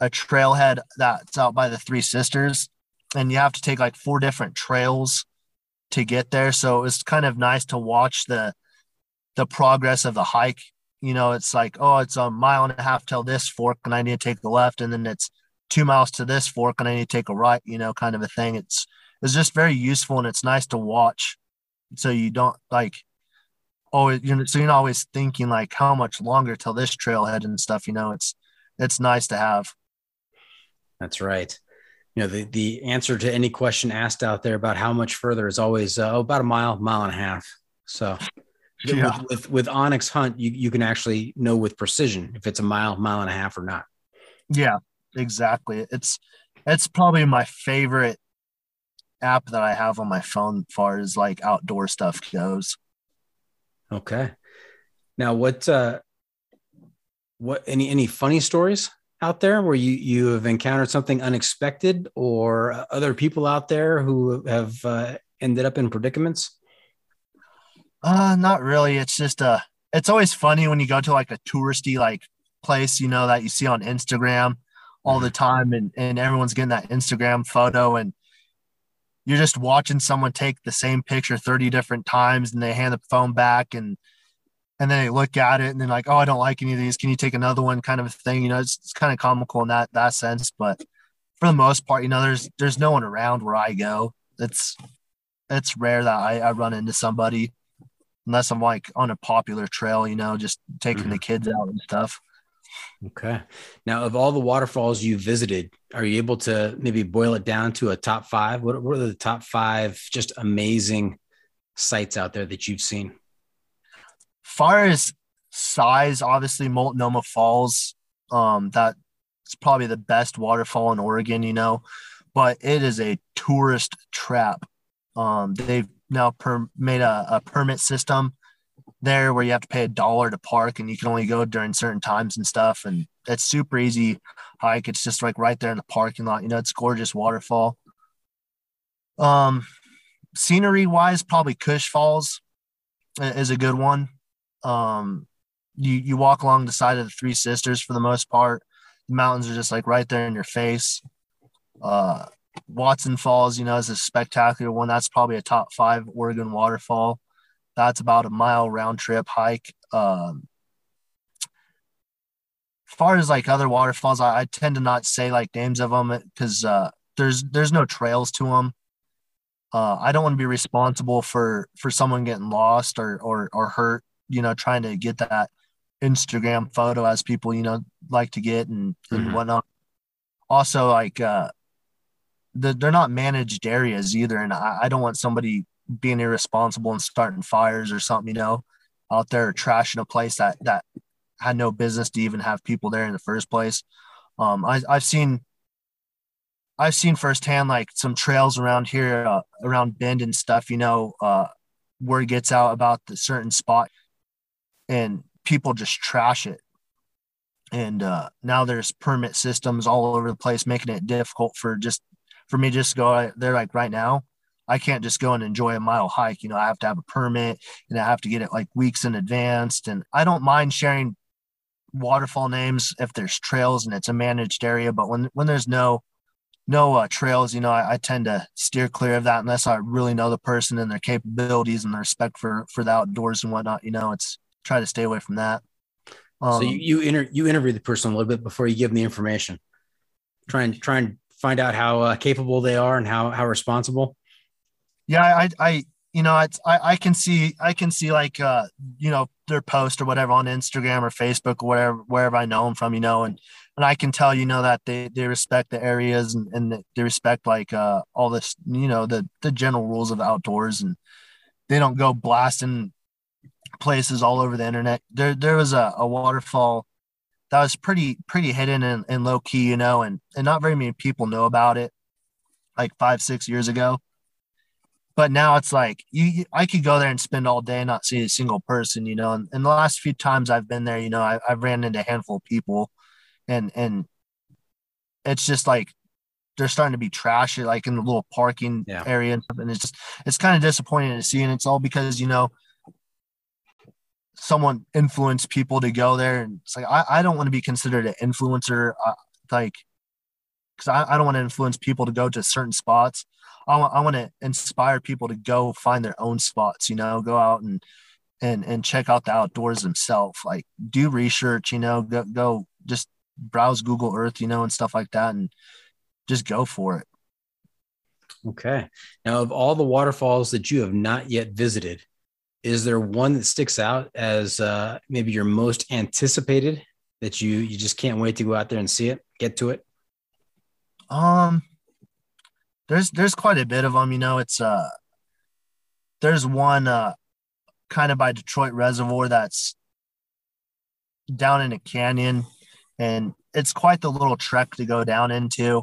a trailhead that's out by the three sisters and you have to take like four different trails to get there. So it was kind of nice to watch the the progress of the hike. You know it's like oh it's a mile and a half till this fork and i need to take the left and then it's two miles to this fork and i need to take a right you know kind of a thing. It's it's just very useful and it's nice to watch. So you don't like always you know so you're not always thinking like how much longer till this trailhead and stuff you know it's it's nice to have. That's right. You know the the answer to any question asked out there about how much further is always uh, about a mile mile and a half. So yeah. with, with, with onX hunt you, you can actually know with precision if it's a mile mile and a half or not. Yeah exactly it's it's probably my favorite app that I have on my phone as far as like outdoor stuff goes. Okay. Now, what uh, what any any funny stories out there where you you have encountered something unexpected, or other people out there who have uh, ended up in predicaments? Uh, not really. It's just uh, it's always funny when you go to like a touristy like place, you know, that you see on Instagram all the time, and and everyone's getting that Instagram photo, and you're just watching someone take the same picture 30 different times, and they hand the phone back and and then they look at it and they're like, "Oh, I don't like any of these. Can you take another one?" Kind of a thing. You know, it's, it's kind of comical in that that sense. But for the most part, you know, there's there's no one around where I go. It's it's rare that I, I run into somebody unless I'm like on a popular trail. You know, just taking mm-hmm. the kids out and stuff. Okay. Now, of all the waterfalls you visited, are you able to maybe boil it down to a top five? What, what are the top five just amazing sites out there that you've seen? far as size, obviously Multnomah Falls, um, that's probably the best waterfall in Oregon, you know, but it is a tourist trap. Um, they've now per- made a, a permit system there where you have to pay a dollar to park and you can only go during certain times and stuff. And it's super easy hike. It's just like right there in the parking lot. You know, it's gorgeous waterfall. Um, scenery wise, probably Chush Falls is a good one. Um, you you walk along the side of the Three Sisters for the most part. The mountains are just like right there in your face. Uh, Watson Falls, you know, is a spectacular one. That's probably a top five Oregon waterfall. That's about a mile round trip hike. Um, as far as like other waterfalls, I, I tend to not say like names of them because uh, there's there's no trails to them. Uh, I don't want to be responsible for for someone getting lost or or or hurt you know, trying to get that Instagram photo as people, you know, like to get and, and mm-hmm. whatnot. Also, like, uh, the, they're not managed areas either. And I, I don't want somebody being irresponsible and starting fires or something, you know, out there trashing a place that, that had no business to even have people there in the first place. Um, I, I've seen, I've seen firsthand like some trails around here, uh, around Bend and stuff. You know, uh, word gets out about the certain spot and people just trash it. And uh, now there's permit systems all over the place, making it difficult for just for me just go there like right now. I can't just go and enjoy a mile hike. You know, I have to have a permit and I have to get it like weeks in advance. And I don't mind sharing waterfall names if there's trails and it's a managed area. But when when there's no no uh, trails, you know, I, I, tend to steer clear of that unless I really know the person and their capabilities and their respect for for the outdoors and whatnot. You know, it's try to stay away from that. Um, so you you, inter- you interview the person a little bit before you give them the information. Try and try and find out how uh, capable they are and how how responsible. Yeah, I I you know it's I I can see I can see like uh you know their post or whatever on Instagram or Facebook or wherever wherever I know them from you know and and I can tell you know that they they respect the areas and, and they respect like uh all this you know the the general rules of outdoors and they don't go blasting places all over the internet. There there was a, a waterfall that was pretty pretty hidden and, and low key, you know, and and not very many people know about it like five, six years ago. But now it's like you, I could go there and spend all day not see a single person, you know. And, and the last few times I've been there, you know, I, I've ran into a handful of people, and and it's just like they're starting to be trashy, like in the little parking yeah. area, and it's just it's kind of disappointing to see. And it's all because you know someone influenced people to go there and it's like i, I don't want to be considered an influencer uh, like because I, I don't want to influence people to go to certain spots. I want, I want to inspire people to go find their own spots you know go out and and and check out the outdoors themselves like do research you know go, go just browse google earth you know and stuff like that and just go for it. Okay. Now of all the waterfalls that you have not yet visited is there one that sticks out as uh, maybe your most anticipated that you you just can't wait to go out there and see it, get to it? Um, there's there's quite a bit of them. You know, it's uh, there's one uh, kind of by Detroit Reservoir that's down in a canyon, and it's quite the little trek to go down into.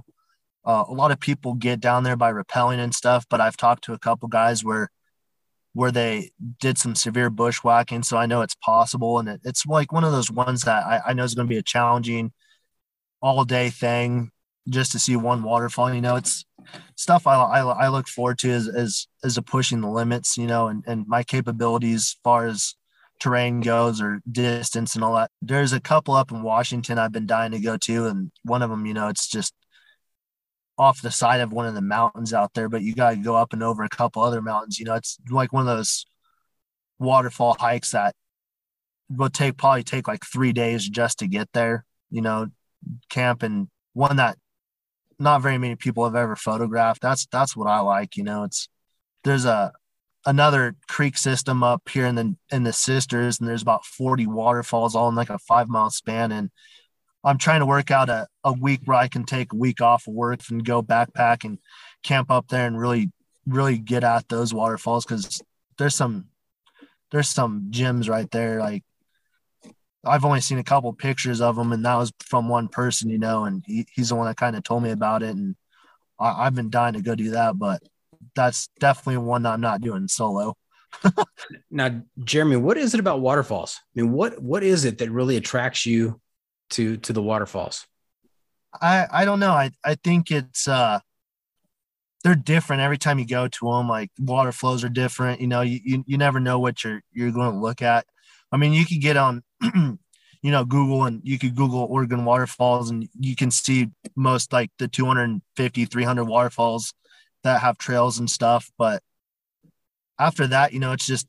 Uh, a lot of people get down there by rappelling and stuff, but I've talked to a couple guys where where they did some severe bushwhacking. So I know it's possible. And it, it's like one of those ones that I, I know is going to be a challenging all day thing just to see one waterfall. You know, it's stuff I, I, I look forward to as, as, as a pushing the limits, you know, and, and my capabilities as far as terrain goes or distance and all that. There's a couple up in Washington I've been dying to go to. And one of them, you know, it's just off the side of one of the mountains out there, but you got to go up and over a couple other mountains. You know, it's like one of those waterfall hikes that will take probably take like three days just to get there. You know, camp and one that not very many people have ever photographed. That's that's what I like. You know, it's there's a another creek system up here in the in the sisters, and there's about 40 waterfalls all in like a five mile span, and I'm trying to work out a, a week where I can take a week off of work and go backpack and camp up there and really, really get at those waterfalls because there's some there's some gems right there. Like I've only seen a couple pictures of them, and that was from one person, you know, and he, he's the one that kind of told me about it, and I, have been dying to go do that, but that's definitely one that I'm not doing solo. now, Jeremy, what is it about waterfalls? I mean, what what is it that really attracts you to to the waterfalls? I I don't know. I I think it's uh they're different every time you go to them. Like water flows are different. You know, you you, you never know what you're you're going to look at. I mean, you could get on you know google and you could google oregon waterfalls and you can see most like the 250 300 waterfalls that have trails and stuff. But after that you know it's just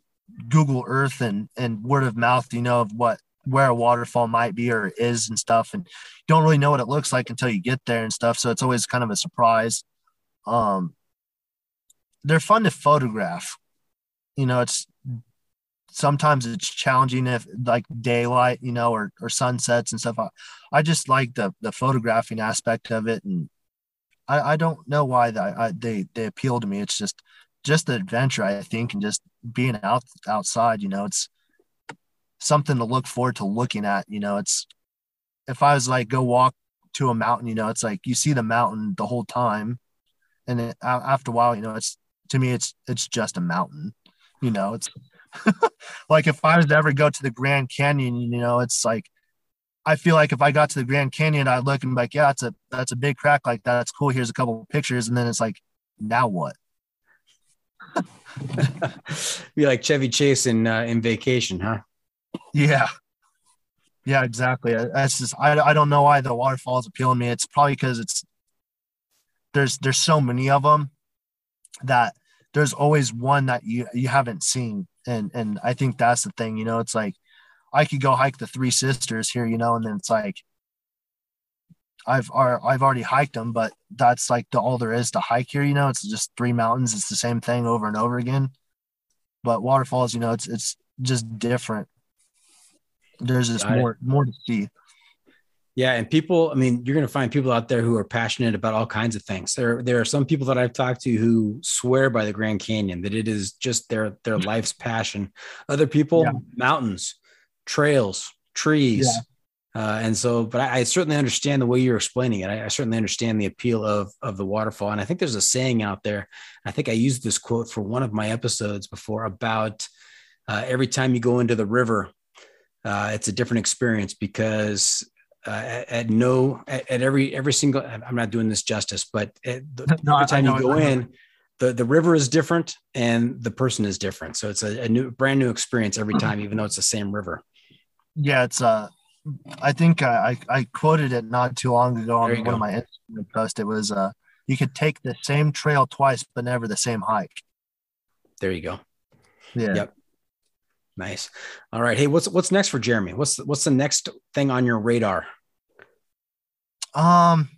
google earth and and word of mouth you know of what where a waterfall might be or is and stuff. And you don't really know what it looks like until you get there and stuff. So it's always kind of a surprise. Um they're fun to photograph. You know it's sometimes it's challenging if like daylight you know or, or sunsets and stuff I, I just like the the photographing aspect of it and i i don't know why that I, they they appeal to me it's just just the adventure i think and just being out outside you know it's something to look forward to looking at. You know, it's if I was like go walk to a mountain, you know, it's like you see the mountain the whole time, and after a while, you know, it's to me, it's it's just a mountain. You know, it's like if I was to ever go to the Grand Canyon, you know, it's like I feel like if I got to the Grand Canyon, I'd look and be like, yeah, that's a that's a big crack like. That's cool. Here's a couple of pictures, and then it's like, now what? be like Chevy Chase in uh, in Vacation, huh? Yeah. Yeah, exactly. That's just I, I don't know why the waterfalls appeal to me. It's probably because it's there's there's so many of them that there's always one that you you haven't seen, and and I think that's the thing. You know, it's like I could go hike the Three Sisters here, you know, and then it's like I've I've already hiked them, but that's like the all there is to hike here. You know, it's just three mountains. It's the same thing over and over again. But waterfalls, you know, it's it's just different. There's just Got more it. more to see. Yeah, and people, I mean, you're going to find people out there who are passionate about all kinds of things. There, there are some people that I've talked to who swear by the Grand Canyon that it is just their their life's passion. Other people, yeah. mountains, trails, trees, yeah. Uh, and so, but I, I, certainly understand the way you're explaining it. I, I, certainly understand the appeal of of the waterfall. And I think there's a saying out there. I think I used this quote for one of my episodes before about uh, every time you go into the river, uh, it's a different experience because uh, at, at, no at, at, every every single I'm not doing this justice, but the, no, every time you go in, the the river is different and the person is different. So it's a, a new brand new experience every time, even though it's the same river. Yeah, it's uh I think I I quoted it not too long ago on one go. of my Instagram posts. It was uh you could take the same trail twice, but never the same hike. There you go. Yeah. Yep. Nice. All right. Hey, what's what's next for Jeremy? What's what's the next thing on your radar? Um,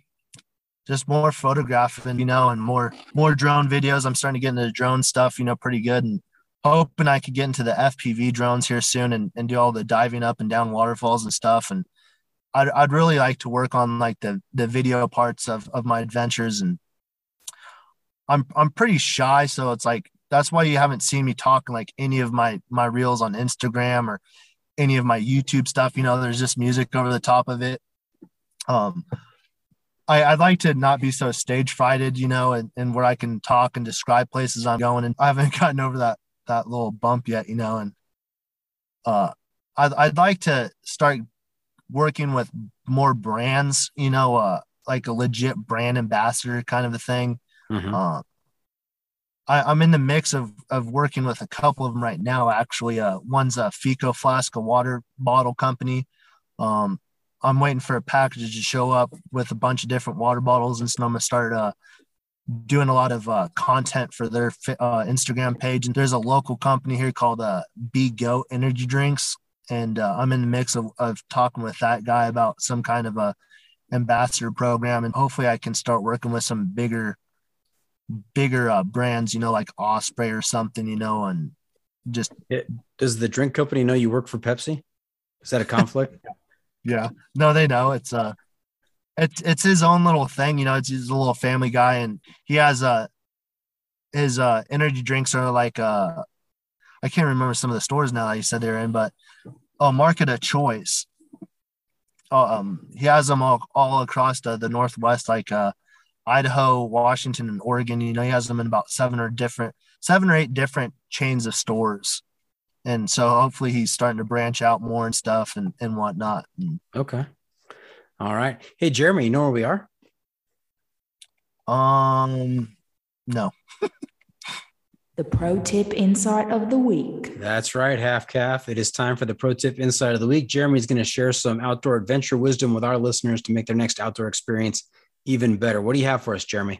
just more photographing, you know, and more more drone videos. I'm starting to get into drone stuff, you know, pretty good, and hoping I could get into the FPV drones here soon and, and do all the diving up and down waterfalls and stuff. And I'd I'd really like to work on like the the video parts of of my adventures and I'm I'm pretty shy, so it's like that's why you haven't seen me talking like any of my my reels on Instagram or any of my YouTube stuff. You know, there's just music over the top of it. Um, I, I'd like to not be so stage frighted, you know, and, and where I can talk and describe places I'm going. And I haven't gotten over that that little bump yet, you know, and uh, I'd, I'd like to start working with more brands, you know, uh, like a legit brand ambassador kind of a thing. Mhm. Uh, I, I'm in the mix of of working with a couple of them right now. Actually, uh, one's a Fico Flask, a water bottle company. Um, I'm waiting for a package to show up with a bunch of different water bottles, and so I'm gonna start uh, doing a lot of uh, content for their uh, Instagram page. And there's a local company here called uh, Be Goat Energy Drinks, and uh, I'm in the mix of, of talking with that guy about some kind of a ambassador program, and hopefully I can start working with some bigger, bigger uh, brands, you know, like Osprey or something, you know, and just Does the drink company know you work for Pepsi? Is that a conflict? Yeah. No, they know it's uh it's it's his own little thing, you know, it's he's a little family guy and he has uh his uh energy drinks are like uh I can't remember some of the stores now that said they're in, but oh market of choice. Oh, um he has them all all across the, the northwest, like uh Idaho, Washington, and Oregon. You know, he has them in about seven or different seven or eight different chains of stores. And so hopefully he's starting to branch out more and stuff and, and whatnot. Okay. All right. Hey, Jeremy, you know where we are? Um, no. The pro tip insight of the week. That's right, half calf. It is time for the pro tip insight of the week. Jeremy's going to share some outdoor adventure wisdom with our listeners to make their next outdoor experience even better. What do you have for us, Jeremy?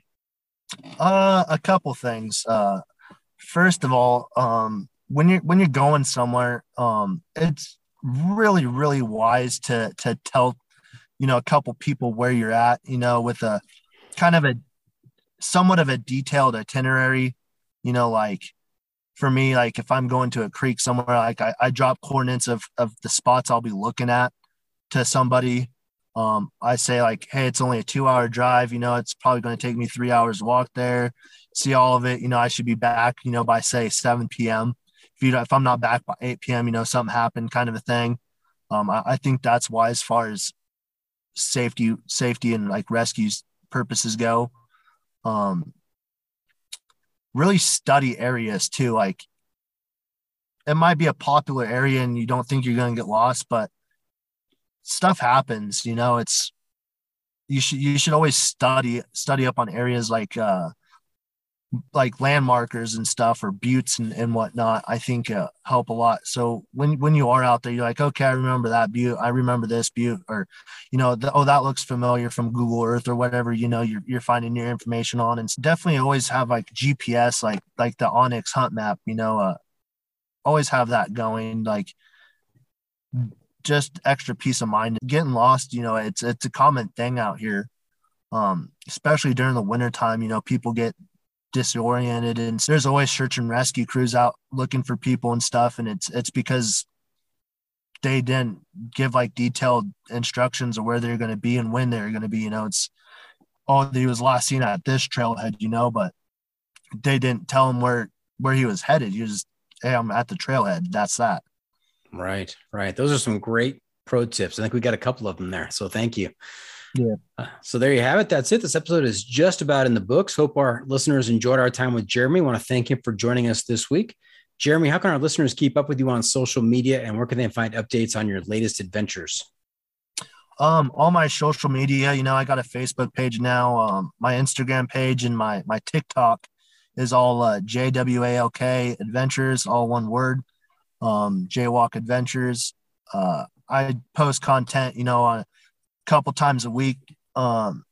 Uh, a couple things. Uh, first of all, um, when you're when you're going somewhere, um, it's really really wise to to tell, you know, a couple people where you're at. You know, with a kind of a somewhat of a detailed itinerary. You know, like for me, like if I'm going to a creek somewhere, like I, I drop coordinates of of the spots I'll be looking at to somebody um, I say like, hey, it's only a two hour drive. You know, it's probably going to take me three hours to walk there, see all of it. You know, I should be back. You know, by say 7 p.m. If you if I'm not back by 8 p.m., you know, something happened, kind of a thing. Um, I, I think that's why, as far as safety, safety and like rescues purposes go. Um, really study areas too. Like, it might be a popular area and you don't think you're going to get lost, but stuff happens you know it's you should you should always study study up on areas like uh like landmarkers and stuff or buttes and, and whatnot i think uh, help a lot so when when you are out there you're like okay i remember that butte i remember this butte or you know the, oh that looks familiar from google earth or whatever you know you're, you're finding your information on and definitely always have like gps like like the onX hunt map you know uh always have that going like just extra peace of mind. Getting lost, you know, it's it's a common thing out here. Um, especially during the winter time, you know, people get disoriented and there's always search and rescue crews out looking for people and stuff. And it's it's because they didn't give like detailed instructions of where they're gonna be and when they're gonna be. You know, it's oh, he was last seen at this trailhead, you know, but they didn't tell him where where he was headed. He was just, hey, I'm at the trailhead. That's that. Right, right. Those are some great pro tips. I think we got a couple of them there. So thank you. Yeah. Uh, so there you have it. That's it. This episode is just about in the books. Hope our listeners enjoyed our time with Jeremy. want to thank him for joining us this week. Jeremy, how can our listeners keep up with you on social media and where can they find updates on your latest adventures? Um, all my social media, you know, I got a Facebook page now, um, my Instagram page and my my TikTok is all uh, JWALK Adventures, all one word um, Jaywalk Adventures. Uh, I post content, you know, on couple times a week um,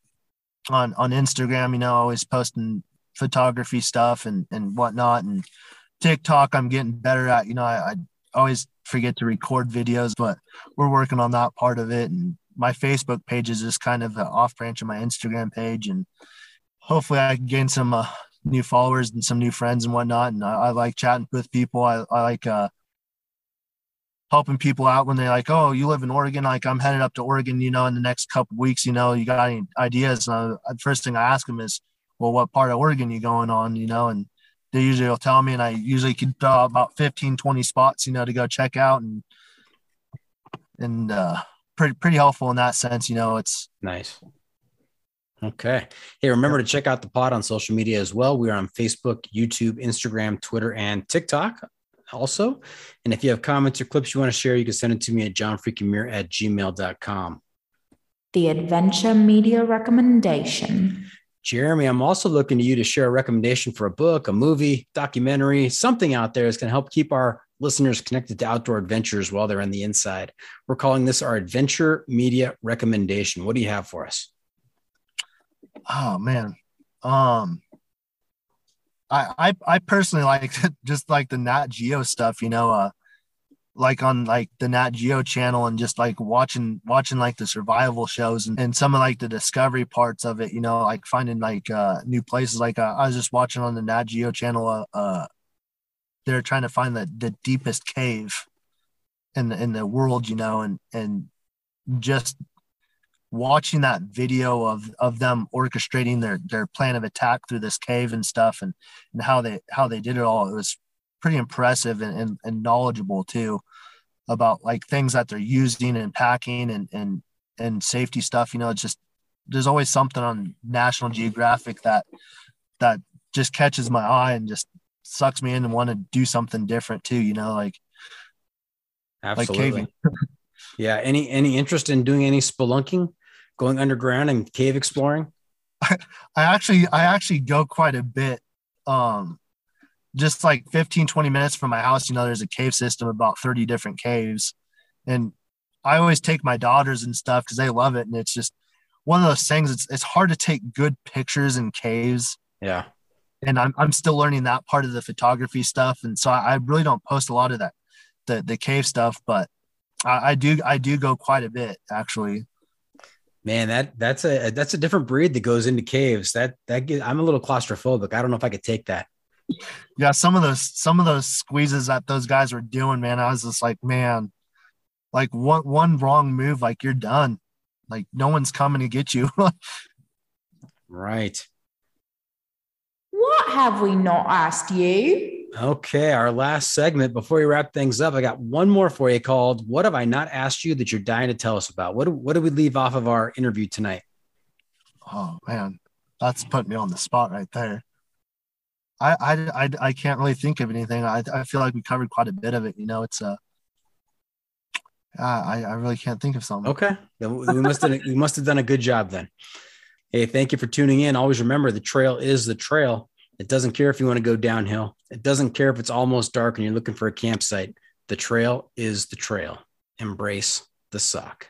on on Instagram. You know, always posting photography stuff and and whatnot. And TikTok, I'm getting better at. You know, I, I always forget to record videos, but we're working on that part of it. And my Facebook page is just kind of an off branch of my Instagram page, and hopefully, I can gain some. Uh, new followers and some new friends and whatnot and I, I like chatting with people I, I like uh helping people out when they're like, "Oh, you live in Oregon? Like I'm headed up to Oregon, you know, in the next couple weeks. You know, you got any ideas?" Uh, first thing I ask them is, "Well, what part of Oregon you going on?" You know, and they usually will tell me, and I usually can about 15, 20 spots, you know, to go check out, and and uh, pretty pretty helpful in that sense. You know, it's nice. Okay. Hey, remember to check out the pod on social media as well. We are on Facebook, YouTube, Instagram, Twitter, and TikTok also. And if you have comments or clips you want to share, you can send it to me at johnfreakinmuir at gmail.com. The Adventure Media Recommendation. Jeremy, I'm also looking to you to share a recommendation for a book, a movie, documentary, something out there that's going to help keep our listeners connected to outdoor adventures while they're on the inside. We're calling this our Adventure Media Recommendation. What do you have for us? Oh man. Um I I I personally like just like the Nat Geo stuff, you know, uh like on like the Nat Geo channel and just like watching watching like the survival shows and, and some of like the discovery parts of it, you know, like finding like uh new places. Like uh, I was just watching on the Nat Geo channel uh, uh they're trying to find the the deepest cave in the in the world, you know, and and just watching that video of of them orchestrating their their plan of attack through this cave and stuff and and how they how they did it all it was pretty impressive and, and, and knowledgeable too about like things that they're using and packing and and and safety stuff you know it's just there's always something on national geographic that that just catches my eye and just sucks me in and want to do something different too you know like absolutely. like yeah any any interest in doing any spelunking going underground and cave exploring? I, I actually I actually go quite a bit. Um just like 15 20 minutes from my house, you know, there's a cave system about 30 different caves. And I always take my daughters and stuff because they love it. And it's just one of those things, it's it's hard to take good pictures in caves. Yeah. And I'm I'm still learning that part of the photography stuff. And so I, I really don't post a lot of that the the cave stuff, but I, I do I do go quite a bit actually man that that's a that's a different breed that goes into caves. That that get, i'm a little claustrophobic. I don't know if i could take that. Yeah some of those some of those squeezes that those guys were doing man i was just like man like one one wrong move like you're done. Like no one's coming to get you. Right. What have we not asked you Okay, our last segment before we wrap things up, I got one more for you called "What Have I Not Asked You That You're Dying to Tell Us About?" What what did we leave off of our interview tonight? Oh man, that's putting me on the spot right there. I I I, I can't really think of anything. I I feel like we covered quite a bit of it. You know, it's a. Uh, I, I really can't think of something. Okay, we must have, we must have done a good job then. Hey, thank you for tuning in. Always remember the trail is the trail. It doesn't care if you want to go downhill. It doesn't care if it's almost dark and you're looking for a campsite. The trail is the trail. Embrace the suck.